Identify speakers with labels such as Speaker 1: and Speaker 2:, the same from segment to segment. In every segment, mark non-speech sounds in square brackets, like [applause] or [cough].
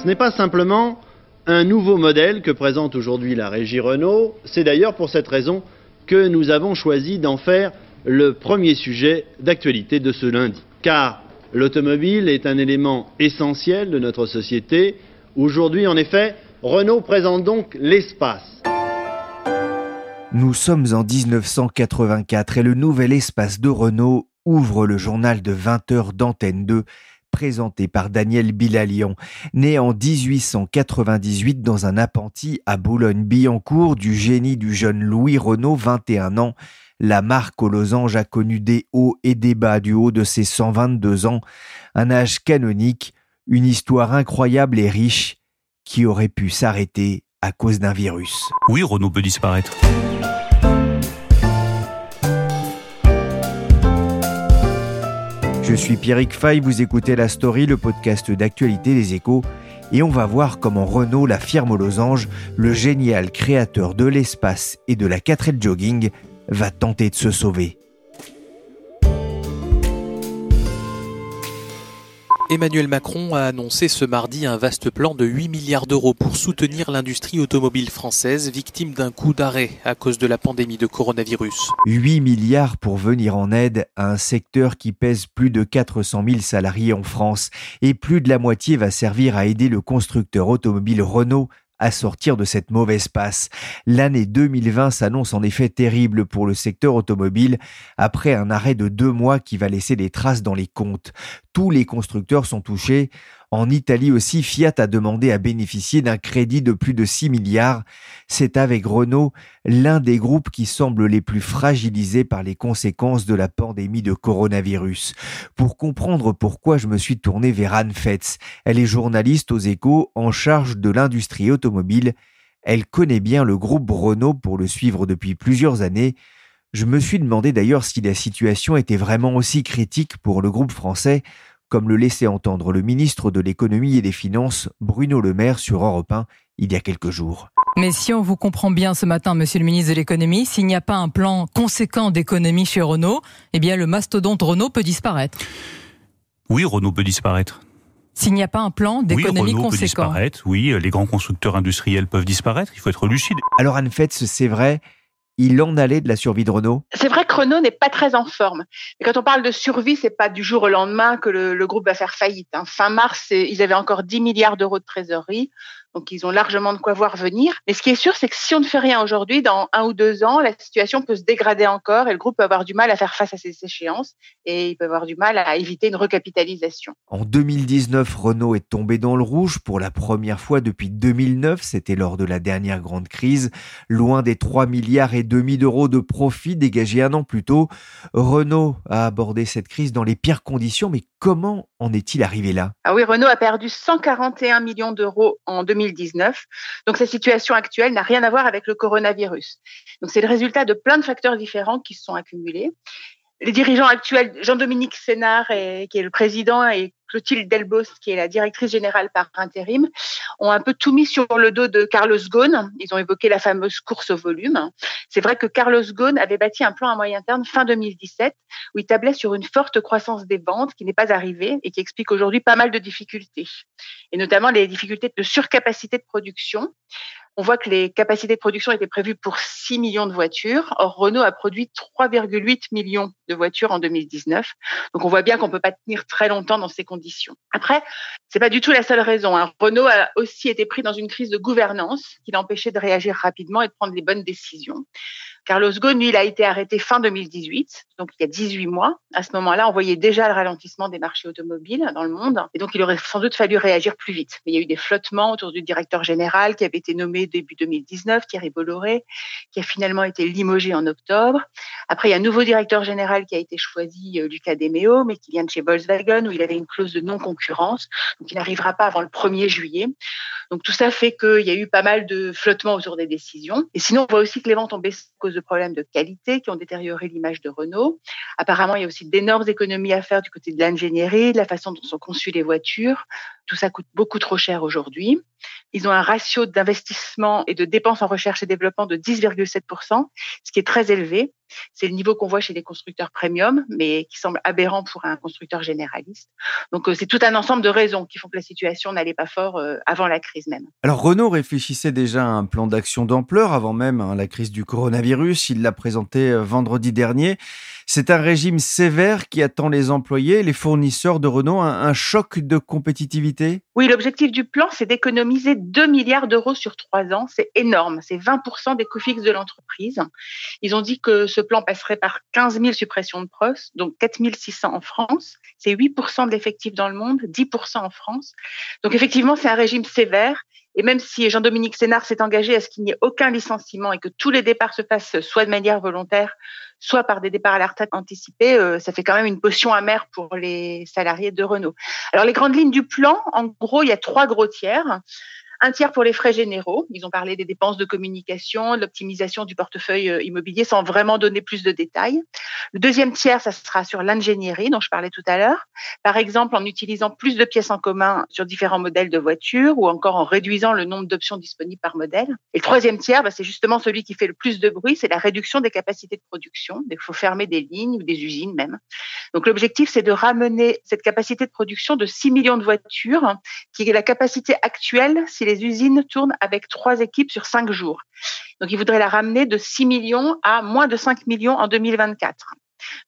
Speaker 1: Ce n'est pas simplement un nouveau modèle que présente aujourd'hui la régie Renault, c'est d'ailleurs pour cette raison que nous avons choisi d'en faire le premier sujet d'actualité de ce lundi. Car l'automobile est un élément essentiel de notre société. Aujourd'hui, en effet, Renault présente donc l'espace.
Speaker 2: Nous sommes en 1984 et le nouvel espace de Renault ouvre le journal de 20 heures d'Antenne 2 présenté par Daniel Bilalian, né en 1898 dans un appentis à Boulogne-Billancourt du génie du jeune Louis Renault, 21 ans, la marque aux losanges a connu des hauts et des bas du haut de ses 122 ans, un âge canonique, une histoire incroyable et riche qui aurait pu s'arrêter à cause d'un virus.
Speaker 3: Oui, Renault peut disparaître.
Speaker 2: Je suis Pierrick Fay, vous écoutez La Story, le podcast d'actualité des échos, et on va voir comment Renault, la firme aux losanges, le génial créateur de l'espace et de la 4 jogging, va tenter de se sauver.
Speaker 4: Emmanuel Macron a annoncé ce mardi un vaste plan de 8 milliards d'euros pour soutenir l'industrie automobile française victime d'un coup d'arrêt à cause de la pandémie de coronavirus.
Speaker 2: 8 milliards pour venir en aide à un secteur qui pèse plus de 400 000 salariés en France et plus de la moitié va servir à aider le constructeur automobile Renault à sortir de cette mauvaise passe. L'année 2020 s'annonce en effet terrible pour le secteur automobile après un arrêt de deux mois qui va laisser des traces dans les comptes. Tous les constructeurs sont touchés. En Italie aussi, Fiat a demandé à bénéficier d'un crédit de plus de 6 milliards. C'est avec Renault l'un des groupes qui semble les plus fragilisés par les conséquences de la pandémie de coronavirus. Pour comprendre pourquoi je me suis tourné vers Anne Fetz. Elle est journaliste aux échos en charge de l'industrie automobile. Elle connaît bien le groupe Renault pour le suivre depuis plusieurs années. Je me suis demandé d'ailleurs si la situation était vraiment aussi critique pour le groupe français comme le laissait entendre le ministre de l'économie et des finances, Bruno Le Maire, sur Europe 1, il y a quelques jours.
Speaker 5: Mais si on vous comprend bien ce matin, monsieur le ministre de l'économie, s'il n'y a pas un plan conséquent d'économie chez Renault, eh bien le mastodonte Renault peut disparaître.
Speaker 3: Oui, Renault peut disparaître.
Speaker 5: S'il n'y a pas un plan d'économie
Speaker 3: oui, Renault
Speaker 5: conséquent.
Speaker 3: Peut disparaître. Oui, les grands constructeurs industriels peuvent disparaître. Il faut être lucide.
Speaker 2: Alors Anne Fetz, c'est vrai, il en allait de la survie de Renault
Speaker 6: C'est vrai que Renault n'est pas très en forme. Mais quand on parle de survie, c'est pas du jour au lendemain que le, le groupe va faire faillite. Hein. Fin mars, ils avaient encore 10 milliards d'euros de trésorerie. Donc, ils ont largement de quoi voir venir. Mais ce qui est sûr, c'est que si on ne fait rien aujourd'hui, dans un ou deux ans, la situation peut se dégrader encore et le groupe peut avoir du mal à faire face à ces échéances et il peut avoir du mal à éviter une recapitalisation.
Speaker 2: En 2019, Renault est tombé dans le rouge pour la première fois depuis 2009. C'était lors de la dernière grande crise. Loin des 3 milliards et demi d'euros de profit dégagés un an plus tôt, Renault a abordé cette crise dans les pires conditions. Mais comment en est-il arrivé là?
Speaker 6: Ah oui, Renault a perdu 141 millions d'euros en 2019. Donc sa situation actuelle n'a rien à voir avec le coronavirus. Donc c'est le résultat de plein de facteurs différents qui se sont accumulés. Les dirigeants actuels, Jean-Dominique Sénard, qui est le président, et Clotilde Delbos, qui est la directrice générale par intérim, ont un peu tout mis sur le dos de Carlos Ghosn. Ils ont évoqué la fameuse course au volume. C'est vrai que Carlos Ghosn avait bâti un plan à moyen terme fin 2017 où il tablait sur une forte croissance des ventes qui n'est pas arrivée et qui explique aujourd'hui pas mal de difficultés, et notamment les difficultés de surcapacité de production. On voit que les capacités de production étaient prévues pour 6 millions de voitures. Or, Renault a produit 3,8 millions de voitures en 2019. Donc, on voit bien qu'on peut pas tenir très longtemps dans ces conditions. Après, c'est pas du tout la seule raison. Hein. Renault a aussi été pris dans une crise de gouvernance qui l'a empêché de réagir rapidement et de prendre les bonnes décisions. Carlos Ghosn, il a été arrêté fin 2018, donc il y a 18 mois. À ce moment-là, on voyait déjà le ralentissement des marchés automobiles dans le monde, et donc il aurait sans doute fallu réagir plus vite. Mais il y a eu des flottements autour du directeur général qui avait été nommé début 2019, Thierry Bolloré, qui a finalement été limogé en octobre. Après, il y a un nouveau directeur général qui a été choisi, euh, Lucas Demeo, mais qui vient de chez Volkswagen, où il avait une clause de non-concurrence, donc il n'arrivera pas avant le 1er juillet. Donc tout ça fait qu'il y a eu pas mal de flottements autour des décisions. Et sinon, on voit aussi que les ventes ont problèmes de qualité qui ont détérioré l'image de Renault. Apparemment, il y a aussi d'énormes économies à faire du côté de l'ingénierie, de la façon dont sont conçues les voitures. Tout ça coûte beaucoup trop cher aujourd'hui. Ils ont un ratio d'investissement et de dépenses en recherche et développement de 10,7%, ce qui est très élevé. C'est le niveau qu'on voit chez les constructeurs premium, mais qui semble aberrant pour un constructeur généraliste. Donc euh, c'est tout un ensemble de raisons qui font que la situation n'allait pas fort euh, avant la crise même.
Speaker 2: Alors Renault réfléchissait déjà à un plan d'action d'ampleur avant même hein, la crise du coronavirus. Il l'a présenté euh, vendredi dernier. C'est un régime sévère qui attend les employés, les fournisseurs de Renault, un, un choc de compétitivité?
Speaker 6: Oui, l'objectif du plan, c'est d'économiser 2 milliards d'euros sur trois ans. C'est énorme. C'est 20% des coûts fixes de l'entreprise. Ils ont dit que ce plan passerait par 15 000 suppressions de postes, donc 4 600 en France. C'est 8% de l'effectif dans le monde, 10% en France. Donc effectivement, c'est un régime sévère. Et même si Jean-Dominique Sénard s'est engagé à ce qu'il n'y ait aucun licenciement et que tous les départs se fassent soit de manière volontaire, soit par des départs à la retraite anticipés, euh, ça fait quand même une potion amère pour les salariés de Renault. Alors les grandes lignes du plan, en gros, il y a trois gros tiers un tiers pour les frais généraux. Ils ont parlé des dépenses de communication, de l'optimisation du portefeuille euh, immobilier sans vraiment donner plus de détails. Le deuxième tiers, ça sera sur l'ingénierie dont je parlais tout à l'heure. Par exemple, en utilisant plus de pièces en commun sur différents modèles de voitures ou encore en réduisant le nombre d'options disponibles par modèle. Et le troisième tiers, bah, c'est justement celui qui fait le plus de bruit, c'est la réduction des capacités de production. Il faut fermer des lignes ou des usines même. Donc l'objectif, c'est de ramener cette capacité de production de 6 millions de voitures, qui est la capacité actuelle si usines tournent avec trois équipes sur cinq jours. Donc, ils voudraient la ramener de 6 millions à moins de 5 millions en 2024.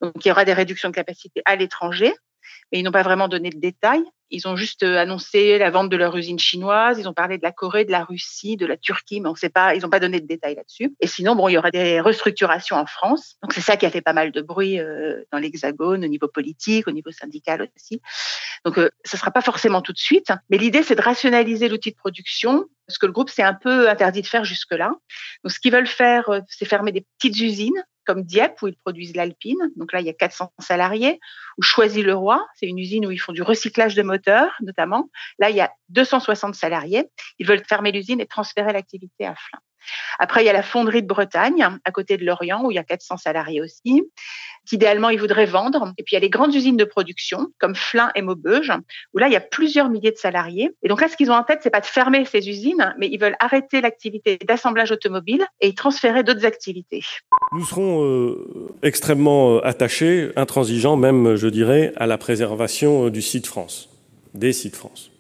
Speaker 6: Donc, il y aura des réductions de capacité à l'étranger, mais ils n'ont pas vraiment donné de détails. Ils ont juste euh, annoncé la vente de leur usine chinoise. Ils ont parlé de la Corée, de la Russie, de la Turquie, mais on sait pas. Ils n'ont pas donné de détails là-dessus. Et sinon, bon, il y aura des restructurations en France. Donc c'est ça qui a fait pas mal de bruit euh, dans l'Hexagone, au niveau politique, au niveau syndical aussi. Donc euh, ce sera pas forcément tout de suite, mais l'idée c'est de rationaliser l'outil de production, ce que le groupe s'est un peu interdit de faire jusque-là. Donc ce qu'ils veulent faire, c'est fermer des petites usines comme Dieppe, où ils produisent l'Alpine. Donc là, il y a 400 salariés. Ou Choisy-le-Roi, c'est une usine où ils font du recyclage de moteurs, notamment. Là, il y a 260 salariés. Ils veulent fermer l'usine et transférer l'activité à Flins. Après, il y a la fonderie de Bretagne, à côté de Lorient, où il y a 400 salariés aussi, qu'idéalement, ils voudraient vendre. Et puis, il y a les grandes usines de production, comme Flins et Maubeuge, où là, il y a plusieurs milliers de salariés. Et donc là, ce qu'ils ont en tête, c'est pas de fermer ces usines, mais ils veulent arrêter l'activité d'assemblage automobile et y transférer d'autres activités.
Speaker 7: Nous serons euh, extrêmement euh, attachés, intransigeants même, je dirais, à la préservation euh, du site France, des sites France.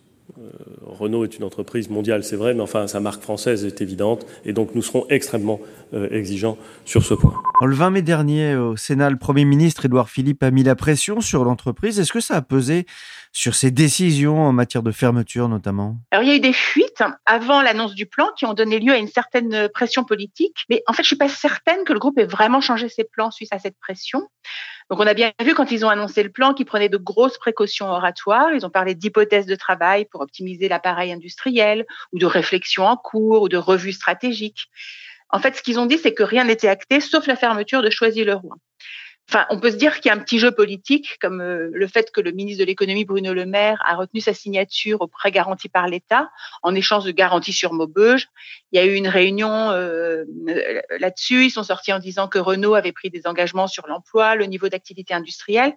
Speaker 7: Renault est une entreprise mondiale, c'est vrai, mais enfin, sa marque française est évidente, et donc nous serons extrêmement euh, exigeants sur ce point.
Speaker 2: Le 20 mai dernier, au Sénat, le Premier ministre Édouard Philippe a mis la pression sur l'entreprise. Est-ce que ça a pesé sur ses décisions en matière de fermeture notamment?
Speaker 6: Alors il y a eu des fuites avant l'annonce du plan qui ont donné lieu à une certaine pression politique, mais en fait je suis pas certaine que le groupe ait vraiment changé ses plans suite à cette pression. Donc on a bien vu quand ils ont annoncé le plan qu'ils prenaient de grosses précautions oratoires. Ils ont parlé d'hypothèses de travail pour optimiser l'appareil industriel ou de réflexion en cours ou de revues stratégiques. En fait, ce qu'ils ont dit, c'est que rien n'était acté sauf la fermeture de Choisy-le-Roi. Enfin, on peut se dire qu'il y a un petit jeu politique, comme euh, le fait que le ministre de l'économie Bruno Le Maire a retenu sa signature au prêt garanti par l'État en échange de garanties sur Maubeuge. Il y a eu une réunion euh, là-dessus. Ils sont sortis en disant que Renault avait pris des engagements sur l'emploi, le niveau d'activité industrielle.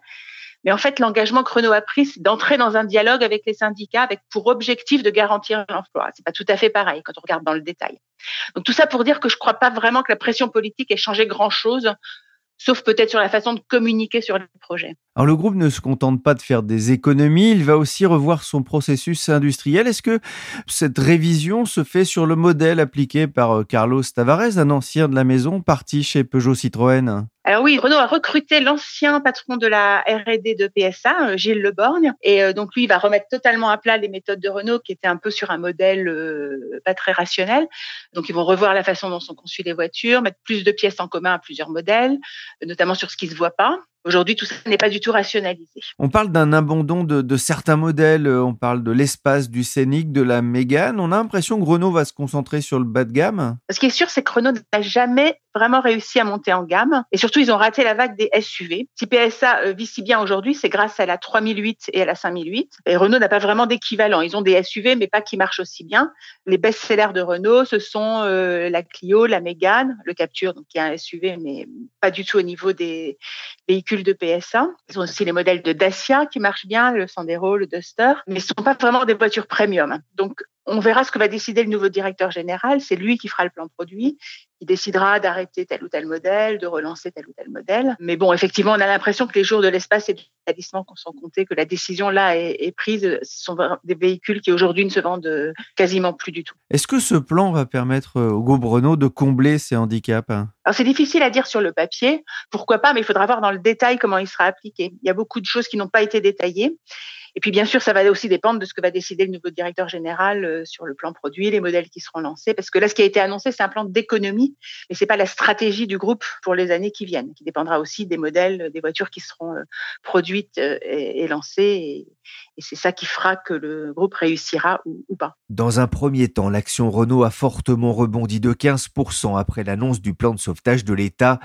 Speaker 6: Mais en fait, l'engagement que Renault a pris, c'est d'entrer dans un dialogue avec les syndicats avec pour objectif de garantir l'emploi. C'est pas tout à fait pareil quand on regarde dans le détail. Donc tout ça pour dire que je crois pas vraiment que la pression politique ait changé grand chose sauf peut-être sur la façon de communiquer sur les projets.
Speaker 2: Alors le groupe ne se contente pas de faire des économies, il va aussi revoir son processus industriel. Est-ce que cette révision se fait sur le modèle appliqué par euh, Carlos Tavares, un ancien de la maison parti chez Peugeot Citroën?
Speaker 6: Alors oui, Renault a recruté l'ancien patron de la R&D de PSA, euh, Gilles Leborgne, et euh, donc lui il va remettre totalement à plat les méthodes de Renault qui étaient un peu sur un modèle euh, pas très rationnel. Donc ils vont revoir la façon dont sont conçues les voitures, mettre plus de pièces en commun à plusieurs modèles, notamment sur ce qui se voit pas. Aujourd'hui, tout ça n'est pas du tout rationalisé.
Speaker 2: On parle d'un abandon de, certains modèles. On parle de l'espace, du Scénic, de la Mégane. On a l'impression que Renault va se concentrer sur le bas de gamme.
Speaker 6: Ce qui est sûr, c'est que Renault n'a jamais vraiment réussi à monter en gamme. Et surtout, ils ont raté la vague des SUV. Si PSA euh, vit si bien aujourd'hui, c'est grâce à la 3008 et à la 5008. Et Renault n'a pas vraiment d'équivalent. Ils ont des SUV, mais pas qui marchent aussi bien. Les best-sellers de Renault, ce sont euh, la Clio, la Mégane, le Capture, donc qui est un SUV, mais pas du tout au niveau des véhicules de PSA. Ils ont aussi les modèles de Dacia qui marchent bien, le Sandero, le Duster, mais ce ne sont pas vraiment des voitures premium. Donc, on verra ce que va décider le nouveau directeur général. C'est lui qui fera le plan produit, qui décidera d'arrêter tel ou tel modèle, de relancer tel ou tel modèle. Mais bon, effectivement, on a l'impression que les jours de l'espace et du qu'on sont comptés, que la décision là est, prise. Ce sont des véhicules qui aujourd'hui ne se vendent quasiment plus du tout.
Speaker 2: Est-ce que ce plan va permettre au groupe Renault de combler ces handicaps
Speaker 6: Alors c'est difficile à dire sur le papier. Pourquoi pas? Mais il faudra voir dans le détail comment il sera appliqué. Il y a beaucoup de choses qui n'ont pas été détaillées. Et puis, bien sûr, ça va aussi dépendre de ce que va décider le nouveau directeur général euh, sur le plan produit, les modèles qui seront lancés. Parce que là, ce qui a été annoncé, c'est un plan d'économie, mais c'est pas la stratégie du groupe pour les années qui viennent, qui dépendra aussi des modèles, des voitures qui seront euh, produites euh, et, lancées. Et, c'est ça qui fera que le groupe réussira ou pas.
Speaker 2: Dans un premier temps, l'action Renault a fortement rebondi de 15% après l'annonce du plan de sauvetage de l'État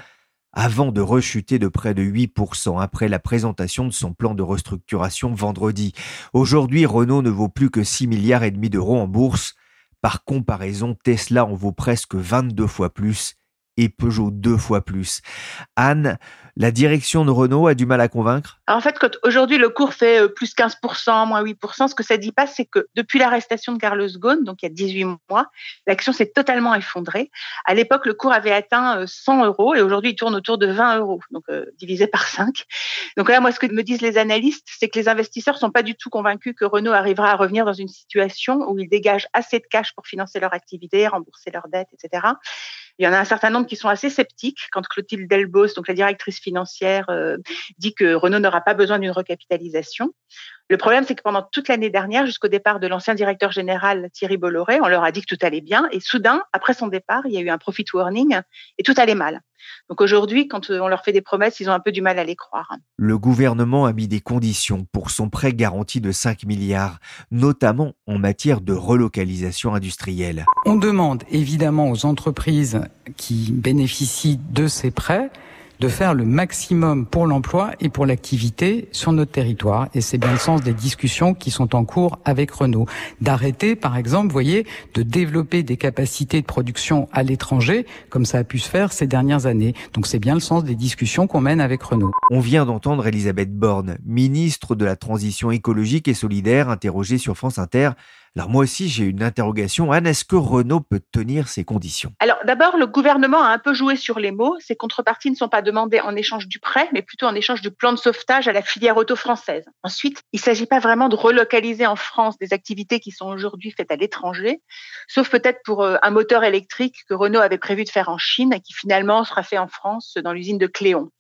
Speaker 2: avant de rechuter de près de 8% après la présentation de son plan de restructuration vendredi. Aujourd'hui, Renault ne vaut plus que 6 milliards et demi d'euros en bourse. Par comparaison, Tesla en vaut presque 22 fois plus et Peugeot deux fois plus. Anne, la direction de Renault a du mal à convaincre?
Speaker 6: En fait, quand aujourd'hui le cours fait euh, plus 15%, moins 8%, ce que ça dit pas, c'est que depuis l'arrestation de Carlos Ghosn, donc il y a 18 mois, l'action s'est totalement effondrée. À l'époque, le cours avait atteint 100 euh, euros et aujourd'hui, il tourne autour de 20 euros, donc euh, divisé par 5. Donc là, moi, ce que me disent les analystes, c'est que les investisseurs sont pas du tout convaincus que Renault arrivera à revenir dans une situation où ils dégagent assez de cash pour financer leur activité, rembourser leurs dettes, etc. Il y en a un certain nombre qui sont assez sceptiques quand Clotilde Delbos, donc la directrice financière, euh, dit que Renault n'aura pas besoin d'une recapitalisation. Le problème, c'est que pendant toute l'année dernière, jusqu'au départ de l'ancien directeur général Thierry Bolloré, on leur a dit que tout allait bien. Et soudain, après son départ, il y a eu un profit warning et tout allait mal. Donc aujourd'hui, quand on leur fait des promesses, ils ont un peu du mal à les croire.
Speaker 2: Le gouvernement a mis des conditions pour son prêt garanti de 5 milliards, notamment en matière de relocalisation industrielle.
Speaker 8: On demande évidemment aux entreprises qui bénéficient de ces prêts de faire le maximum pour l'emploi et pour l'activité sur notre territoire. Et c'est bien le sens des discussions qui sont en cours avec Renault. D'arrêter, par exemple, voyez, de développer des capacités de production à l'étranger, comme ça a pu se faire ces dernières années. Donc c'est bien le sens des discussions qu'on mène avec Renault.
Speaker 2: On vient d'entendre Elisabeth Borne, ministre de la Transition écologique et solidaire, interrogée sur France Inter alors moi aussi, j'ai une interrogation. Anne, est-ce que Renault peut tenir ces conditions?
Speaker 6: Alors d'abord, le gouvernement a un peu joué sur les mots. Ces contreparties ne sont pas demandées en échange du prêt, mais plutôt en échange du plan de sauvetage à la filière auto française. Ensuite, il ne s'agit pas vraiment de relocaliser en France des activités qui sont aujourd'hui faites à l'étranger, sauf peut-être pour euh, un moteur électrique que Renault avait prévu de faire en Chine et qui finalement sera fait en France dans l'usine de Cléon.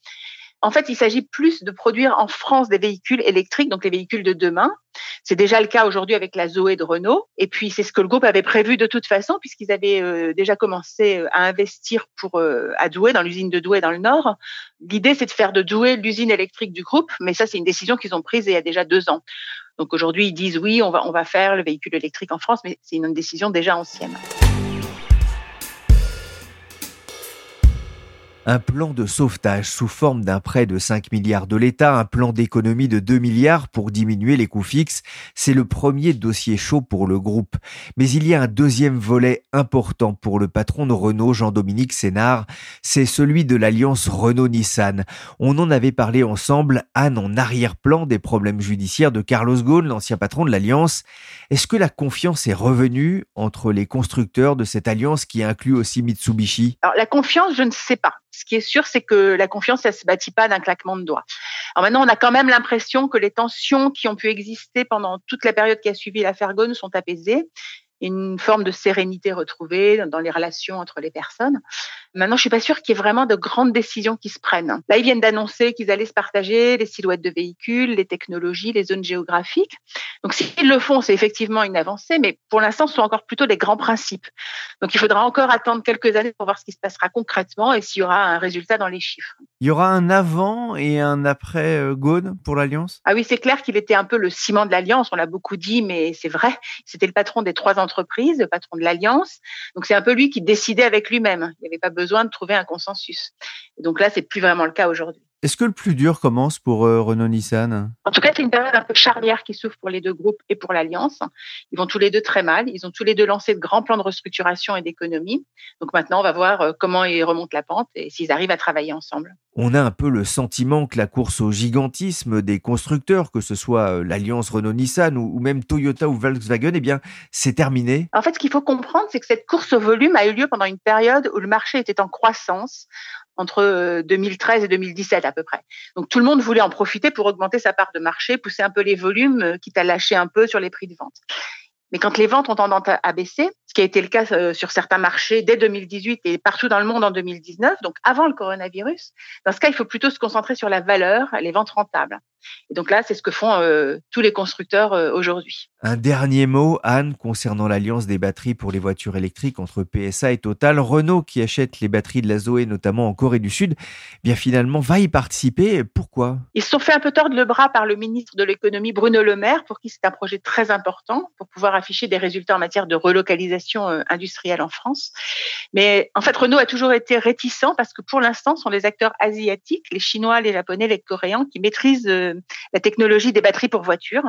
Speaker 6: En fait, il s'agit plus de produire en France des véhicules électriques, donc les véhicules de demain. C'est déjà le cas aujourd'hui avec la Zoé de Renault. Et puis, c'est ce que le groupe avait prévu de toute façon, puisqu'ils avaient euh, déjà commencé euh, à investir pour euh, à Douai, dans l'usine de Douai dans le Nord. L'idée, c'est de faire de Douai l'usine électrique du groupe, mais ça, c'est une décision qu'ils ont prise il y a déjà deux ans. Donc aujourd'hui, ils disent oui, on va, on va faire le véhicule électrique en France, mais c'est une décision déjà ancienne.
Speaker 2: Un plan de sauvetage sous forme d'un prêt de 5 milliards de l'État, un plan d'économie de 2 milliards pour diminuer les coûts fixes, c'est le premier dossier chaud pour le groupe. Mais il y a un deuxième volet important pour le patron de Renault, Jean-Dominique Sénard, c'est celui de l'alliance Renault-Nissan. On en avait parlé ensemble, Anne, en arrière-plan des problèmes judiciaires de Carlos Ghosn, l'ancien patron de l'alliance. Est-ce que la confiance est revenue entre les constructeurs de cette alliance qui inclut aussi Mitsubishi?
Speaker 6: Alors la confiance, je ne sais pas. Ce qui est sûr, c'est que la confiance, elle se bâtit pas d'un claquement de doigts. Alors maintenant, on a quand même l'impression que les tensions qui ont pu exister pendant toute la période qui a suivi l'affaire Ghosn sont apaisées une forme de sérénité retrouvée dans les relations entre les personnes. Maintenant, je suis pas sûre qu'il y ait vraiment de grandes décisions qui se prennent. Là, ils viennent d'annoncer qu'ils allaient se partager les silhouettes de véhicules, les technologies, les zones géographiques. Donc, s'ils le font, c'est effectivement une avancée, mais pour l'instant, ce sont encore plutôt des grands principes. Donc, il faudra encore attendre quelques années pour voir ce qui se passera concrètement et s'il y aura un résultat dans les chiffres.
Speaker 2: Il y aura un avant et un après euh, Gaune pour l'Alliance?
Speaker 6: Ah oui, c'est clair qu'il était un peu le ciment de l'Alliance. On l'a beaucoup dit, mais c'est vrai. C'était le patron des trois entreprises, le patron de l'Alliance. Donc, c'est un peu lui qui décidait avec lui-même. Il n'y avait pas besoin de trouver un consensus. Donc là, c'est plus vraiment le cas aujourd'hui.
Speaker 2: Est-ce que le plus dur commence pour euh, Renault-Nissan
Speaker 6: En tout cas, c'est une période un peu charnière qui s'ouvre pour les deux groupes et pour l'Alliance. Ils vont tous les deux très mal. Ils ont tous les deux lancé de grands plans de restructuration et d'économie. Donc maintenant, on va voir euh, comment ils remontent la pente et s'ils arrivent à travailler ensemble.
Speaker 2: On a un peu le sentiment que la course au gigantisme des constructeurs, que ce soit euh, l'Alliance Renault-Nissan ou même Toyota ou Volkswagen, eh bien, c'est terminé.
Speaker 6: En fait, ce qu'il faut comprendre, c'est que cette course au volume a eu lieu pendant une période où le marché était en croissance entre 2013 euh, et 2017 à peu près. Donc tout le monde voulait en profiter pour augmenter sa part de marché, pousser un peu les volumes, euh, quitte à lâcher un peu sur les prix de vente. Mais quand les ventes ont tendance à baisser, ce qui a été le cas euh, sur certains marchés dès 2018 et partout dans le monde en 2019, donc avant le coronavirus, dans ce cas, il faut plutôt se concentrer sur la valeur, les ventes rentables. Et donc là, c'est ce que font euh, tous les constructeurs euh, aujourd'hui.
Speaker 2: Un dernier mot, Anne, concernant l'alliance des batteries pour les voitures électriques entre PSA et Total. Renault, qui achète les batteries de la Zoé, notamment en Corée du Sud, eh bien finalement va y participer. Pourquoi?
Speaker 6: Ils se sont fait un peu tordre le bras par le ministre de l'économie Bruno Le Maire, pour qui c'est un projet très important pour pouvoir afficher des résultats en matière de relocalisation euh, industrielle en France. Mais en fait, Renault a toujours été réticent parce que pour l'instant, ce sont les acteurs asiatiques, les Chinois, les Japonais, les Coréens, qui maîtrisent la technologie des batteries pour voitures.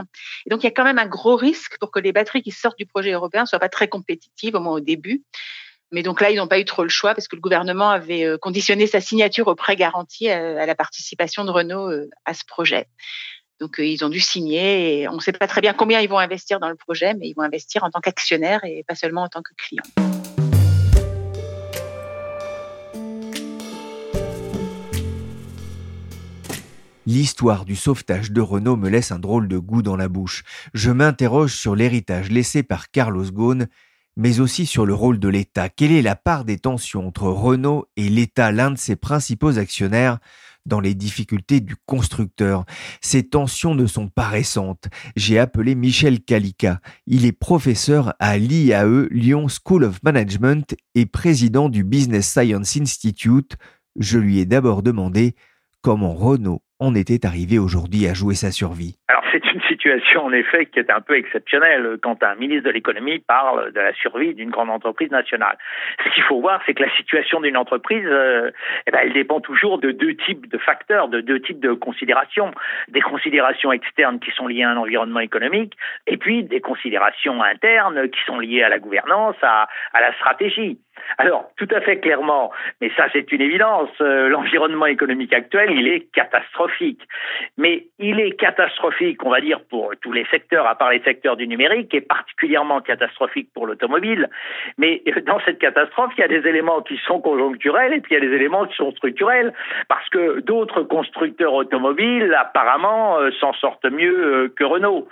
Speaker 6: Et donc, il y a quand même un gros risque pour que les batteries qui sortent du projet européen soient pas très compétitives, au moins au début. Mais donc là, ils n'ont pas eu trop le choix parce que le gouvernement avait euh, conditionné sa signature au prêt garanti à la participation de Renault euh, à ce projet. Donc euh, ils ont dû signer et on ne sait pas très bien combien ils vont investir dans le projet, mais ils vont investir en tant qu'actionnaire et pas seulement en tant que client.
Speaker 2: L'histoire du sauvetage de Renault me laisse un drôle de goût dans la bouche. Je m'interroge sur l'héritage laissé par Carlos Ghosn, mais aussi sur le rôle de l'État. Quelle est la part des tensions entre Renault et l'État, l'un de ses principaux actionnaires, dans les difficultés du constructeur? Ces tensions ne sont pas récentes. J'ai appelé Michel Calica. Il est professeur à l'IAE Lyon School of Management et président du Business Science Institute. Je lui ai d'abord demandé comment Renault en était arrivé aujourd'hui à jouer sa survie
Speaker 9: Alors c'est une situation en effet qui est un peu exceptionnelle quand un ministre de l'économie parle de la survie d'une grande entreprise nationale. Ce qu'il faut voir, c'est que la situation d'une entreprise, euh, eh ben, elle dépend toujours de deux types de facteurs, de deux types de considérations. Des considérations externes qui sont liées à un environnement économique, et puis des considérations internes qui sont liées à la gouvernance, à, la stratégie. Alors, tout à fait clairement, mais ça c'est une évidence, euh, l'environnement économique actuel, il est catastrophique. Mais il est catastrophique, on va dire, pour tous les secteurs, à part les secteurs du numérique, et particulièrement catastrophique pour l'automobile. Mais euh, dans cette catastrophe, il y a des éléments qui sont conjoncturels et puis il y a des éléments qui sont structurels, parce que d'autres constructeurs automobiles, apparemment, euh, s'en sortent mieux que Renault.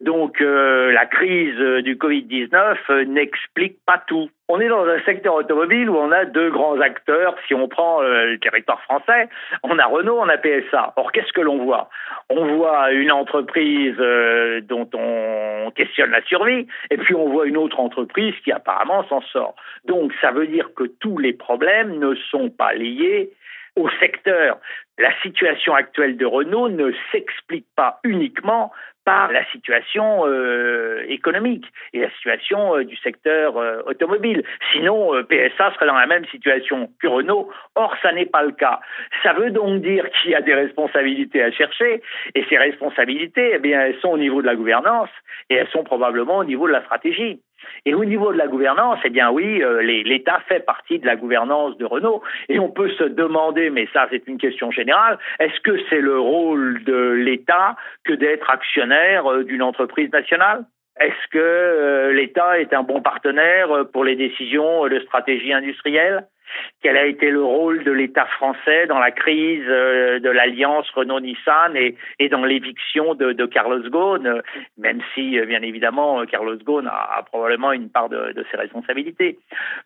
Speaker 9: Donc euh, la crise du Covid-19 euh, n'explique pas tout. On est dans un secteur automobile où on a deux grands acteurs. Si on prend euh, le territoire français, on a Renault, on a PSA. Or, qu'est-ce que l'on voit? On voit une entreprise dont on questionne la survie, et puis on voit une autre entreprise qui apparemment s'en sort. Donc, ça veut dire que tous les problèmes ne sont pas liés au secteur. La situation actuelle de Renault ne s'explique pas uniquement la situation euh, économique et la situation euh, du secteur euh, automobile. Sinon, PSA serait dans la même situation que Renault. Or, ça n'est pas le cas. Ça veut donc dire qu'il y a des responsabilités à chercher, et ces responsabilités, eh bien, elles sont au niveau de la gouvernance et elles sont probablement au niveau de la stratégie. Et au niveau de la gouvernance, eh bien oui, l'État fait partie de la gouvernance de Renault. Et on peut se demander, mais ça c'est une question générale, est-ce que c'est le rôle de l'État que d'être actionnaire euh, d'une entreprise nationale? Est-ce que euh, l'État est un bon partenaire pour les décisions de stratégie industrielle? Quel a été le rôle de l'État français dans la crise euh, de l'alliance Renault-Nissan et, dans l'éviction de, Carlos Ghosn, même si, euh, bien évidemment, Carlos Ghosn a, probablement une part de, ses responsabilités.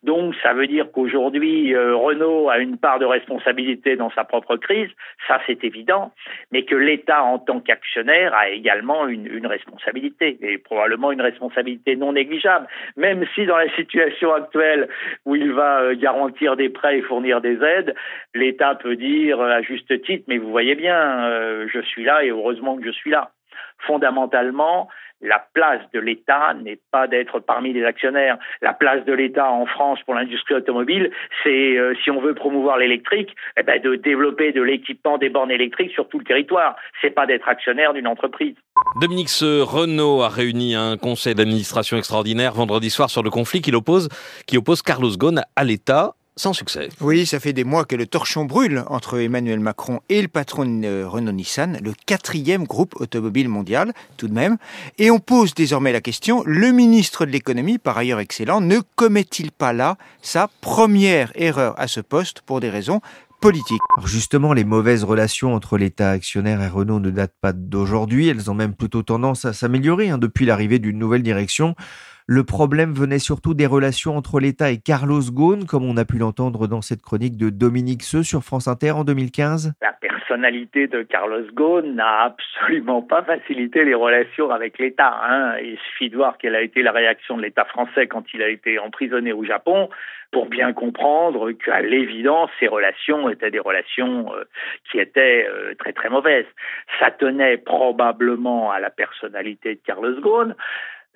Speaker 9: Donc, ça veut dire qu'aujourd'hui, euh, Renault a une part de responsabilité dans sa propre crise, ça c'est évident, mais que l'État, en tant qu'actionnaire, a également une, une responsabilité, et probablement une responsabilité non négligeable, même si dans la situation actuelle où il va garantir des prêts et fournir des aides, l'État peut dire à juste titre, mais vous voyez bien, euh, je suis là et heureusement que je suis là. Fondamentalement, la place de l'État n'est pas d'être parmi les actionnaires. La place de l'État en France pour l'industrie automobile, c'est, euh, si on veut promouvoir l'électrique, eh ben, de développer de l'équipement des bornes électriques sur tout le territoire. C'est pas d'être actionnaire d'une entreprise.
Speaker 10: Dominique Renault a réuni un conseil d'administration extraordinaire vendredi soir sur le conflit qui oppose Carlos Ghosn à l'État sans succès.
Speaker 11: Oui, ça fait des mois que le torchon brûle entre Emmanuel Macron et le patron de Renault-Nissan, le quatrième groupe automobile mondial, tout de même. Et on pose désormais la question, le ministre de l'économie, par ailleurs excellent, ne commet-il pas là sa première erreur à ce poste pour des raisons politiques?
Speaker 2: Alors Justement, les mauvaises relations entre l'État actionnaire et Renault ne datent pas d'aujourd'hui, elles ont même plutôt tendance à s'améliorer hein, depuis l'arrivée d'une nouvelle direction. Le problème venait surtout des relations entre l'État et Carlos Ghosn, comme on a pu l'entendre dans cette chronique de Dominique Seux sur France Inter en 2015.
Speaker 9: La personnalité de Carlos Ghosn n'a absolument pas facilité les relations avec l'État. Hein. Il suffit de voir quelle a été la réaction de l'État français quand il a été emprisonné au Japon pour bien comprendre qu'à l'évidence, ces relations étaient des relations euh, qui étaient euh, très très mauvaises. Ça tenait probablement à la personnalité de Carlos Ghosn,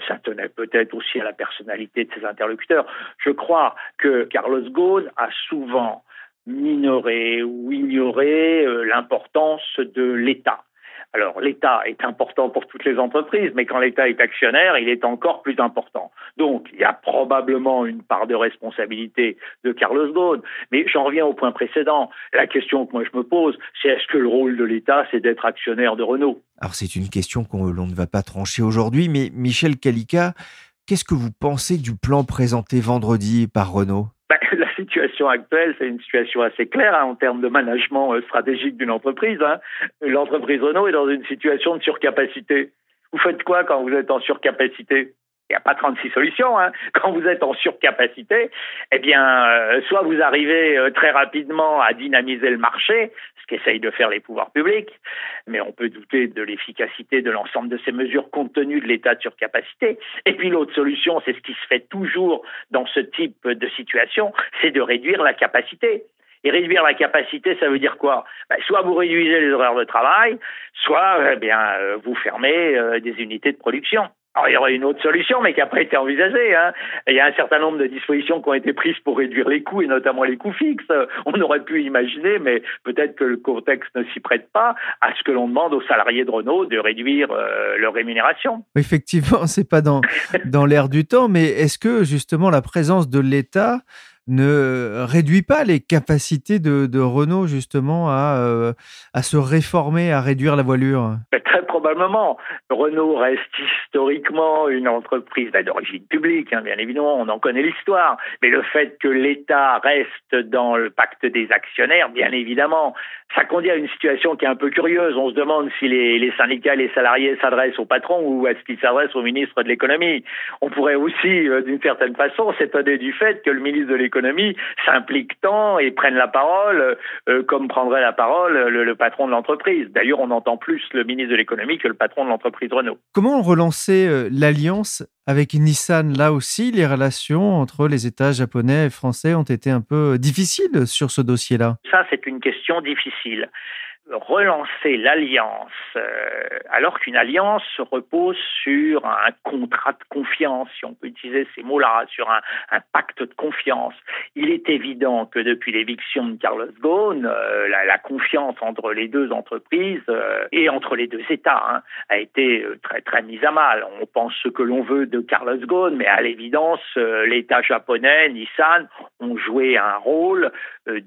Speaker 9: ça tenait peut-être aussi à la personnalité de ses interlocuteurs. Je crois que Carlos Ghosn a souvent minoré ou ignoré euh, l'importance de l'État. Alors l'État est important pour toutes les entreprises, mais quand l'État est actionnaire, il est encore plus important. Donc il y a probablement une part de responsabilité de Carlos Ghosn. Mais j'en reviens au point précédent. La question que moi je me pose, c'est est-ce que le rôle de l'État, c'est d'être actionnaire de Renault?
Speaker 2: Alors c'est une question qu'on l'on ne va pas trancher aujourd'hui, mais Michel Calica, qu'est-ce que vous pensez du plan présenté vendredi par Renault?
Speaker 9: Ben, la situation actuelle, c'est une situation assez claire hein, en termes de management euh, stratégique d'une entreprise. Hein. L'entreprise Renault est dans une situation de surcapacité. Vous faites quoi quand vous êtes en surcapacité? Il n'y a pas 36 solutions. Hein. [laughs] Quand vous êtes en surcapacité, eh bien, euh, soit vous arrivez euh, très rapidement à dynamiser le marché, ce qu'essayent de faire les pouvoirs publics, mais on peut douter de l'efficacité de l'ensemble de ces mesures compte tenu de l'état de surcapacité. Et puis l'autre solution, c'est ce qui se fait toujours dans ce type de situation, c'est de réduire la capacité. Et réduire la capacité, ça veut dire quoi? Ben, Soit vous réduisez les horaires de travail, soit eh bien euh, vous fermez des unités de production. Alors, il y aurait une autre solution, mais qui n'a pas été envisagée. Hein. Il y a un certain nombre de dispositions qui ont été prises pour réduire les coûts, et notamment les coûts fixes. On aurait pu imaginer, mais peut-être que le contexte ne s'y prête pas, à ce que l'on demande aux salariés de Renault de réduire euh, leur rémunération.
Speaker 2: Effectivement, c'est pas dans, dans l'air du temps, mais est-ce que justement la présence de l'État ne réduit pas les capacités de, de Renault justement à, euh, à se réformer, à réduire la voilure?
Speaker 9: Très probablement. Renault reste historiquement une entreprise bah, d'origine publique, hein, bien évidemment, on en connaît l'histoire, mais le fait que l'État reste dans le pacte des actionnaires, bien évidemment, ça conduit à une situation qui est un peu curieuse. On se demande si les, les syndicats, les salariés s'adressent au patron ou est-ce qu'ils s'adressent au ministre de l'économie. On pourrait aussi, euh, d'une certaine façon, s'étonner du fait que le ministre de l'économie s'implique tant et prenne la parole euh, comme prendrait la parole le, le patron de l'entreprise. D'ailleurs, on entend plus le ministre de l'économie que le patron de l'entreprise Renault.
Speaker 2: Comment relancer euh, l'alliance avec Nissan? Là aussi, les relations entre les États japonais et français ont été un peu difficiles sur ce dossier-là.
Speaker 9: Ça, c'est une question difficile relancer l'alliance euh, alors qu'une alliance repose sur un contrat de confiance, si on peut utiliser ces mots-là, sur un, pacte de confiance. Il est évident que depuis l'éviction de Carlos Ghosn, euh, la, confiance entre les deux entreprises euh, et entre les deux États hein, a été très très mise à mal. On pense ce que l'on veut de Carlos Ghosn, mais à l'évidence, l'État japonais, Nissan, ont joué un rôle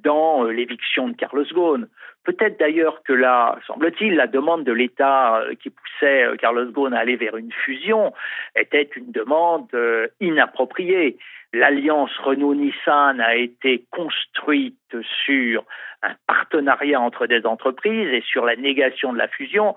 Speaker 9: dans l'éviction de Carlos Ghosn. Peut-être d'ailleurs que là, semble-t-il, la demande de l'État euh, qui poussait euh, Carlos Ghosn à aller vers une fusion était une demande euh, inappropriée. L'alliance Renault-Nissan a été construite sur un partenariat entre des entreprises et sur la négation de la fusion.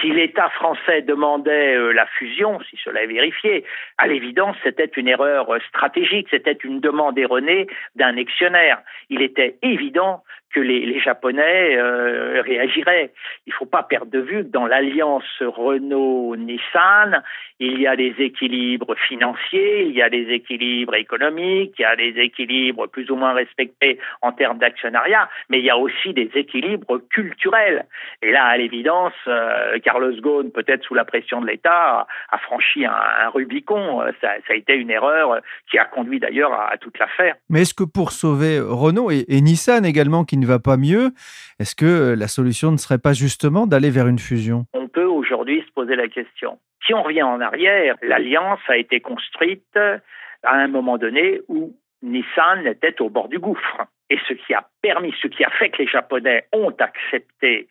Speaker 9: Si l'État français demandait euh, la fusion, si cela est vérifié, à l'évidence, c'était une erreur euh, stratégique, c'était une demande erronée d'un actionnaire. Il était évident que les, Japonais euh, réagiraient. Il ne faut pas perdre de vue que dans l'alliance Renault-Nissan, il y a des équilibres financiers, il y a des équilibres économiques, il y a des équilibres plus ou moins respectés en termes d'actionnariat, mais il y a aussi des équilibres culturels. Et là, à l'évidence, Carlos Ghosn, peut-être sous la pression de l'État, a franchi un, Rubicon. Ça, a été une erreur qui a conduit d'ailleurs à, toute l'affaire.
Speaker 12: Mais est-ce que pour sauver Renault et, et Nissan également, qui ne va pas mieux, est-ce que euh, la solution ne serait pas justement d'aller vers une fusion?
Speaker 9: On peut aujourd'hui se poser la question. Si on revient en arrière, l'alliance a été construite à un moment donné où Nissan était au bord du gouffre. Et ce qui a permis, ce qui a fait que les Japonais ont accepté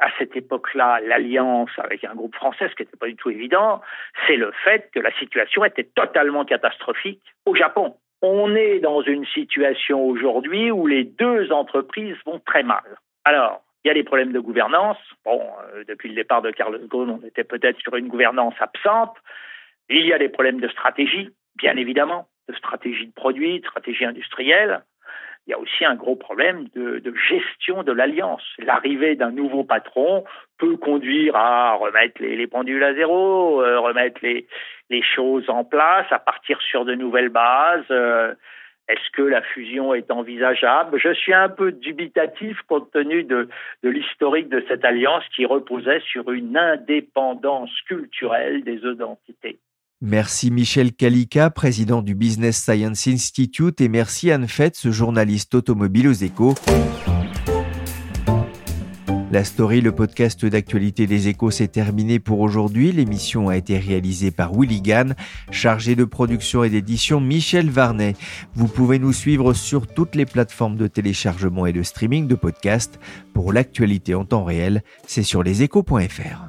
Speaker 9: à cette époque-là l'alliance avec un groupe français, ce qui n'était pas du tout évident, c'est le fait que la situation était totalement catastrophique au Japon on est dans une situation aujourd'hui où les deux entreprises vont très mal. Alors, il y a des problèmes de gouvernance. Bon, euh, depuis le départ de Carlos Ghosn, on était peut-être sur une gouvernance absente. Il y a des problèmes de stratégie, bien évidemment, de stratégie de produits, de stratégie industrielle il y a aussi un gros problème de, gestion de l'alliance. L'arrivée d'un nouveau patron peut conduire à remettre les, pendules à zéro, euh, remettre les, choses en place, à partir sur de nouvelles bases. Euh, est-ce que la fusion est envisageable? Je suis un peu dubitatif compte tenu de l'historique de cette alliance qui reposait sur une indépendance culturelle des deux entités.
Speaker 2: Merci Michel Kalika, président du Business Science Institute, et merci Anne ce journaliste automobile aux échos. La story, le podcast d'actualité des échos, s'est terminé pour aujourd'hui. L'émission a été réalisée par Willy Gann, chargé de production et d'édition Michel Varnet. Vous pouvez nous suivre sur toutes les plateformes de téléchargement et de streaming de podcasts. Pour l'actualité en temps réel, c'est sur leséchos.fr.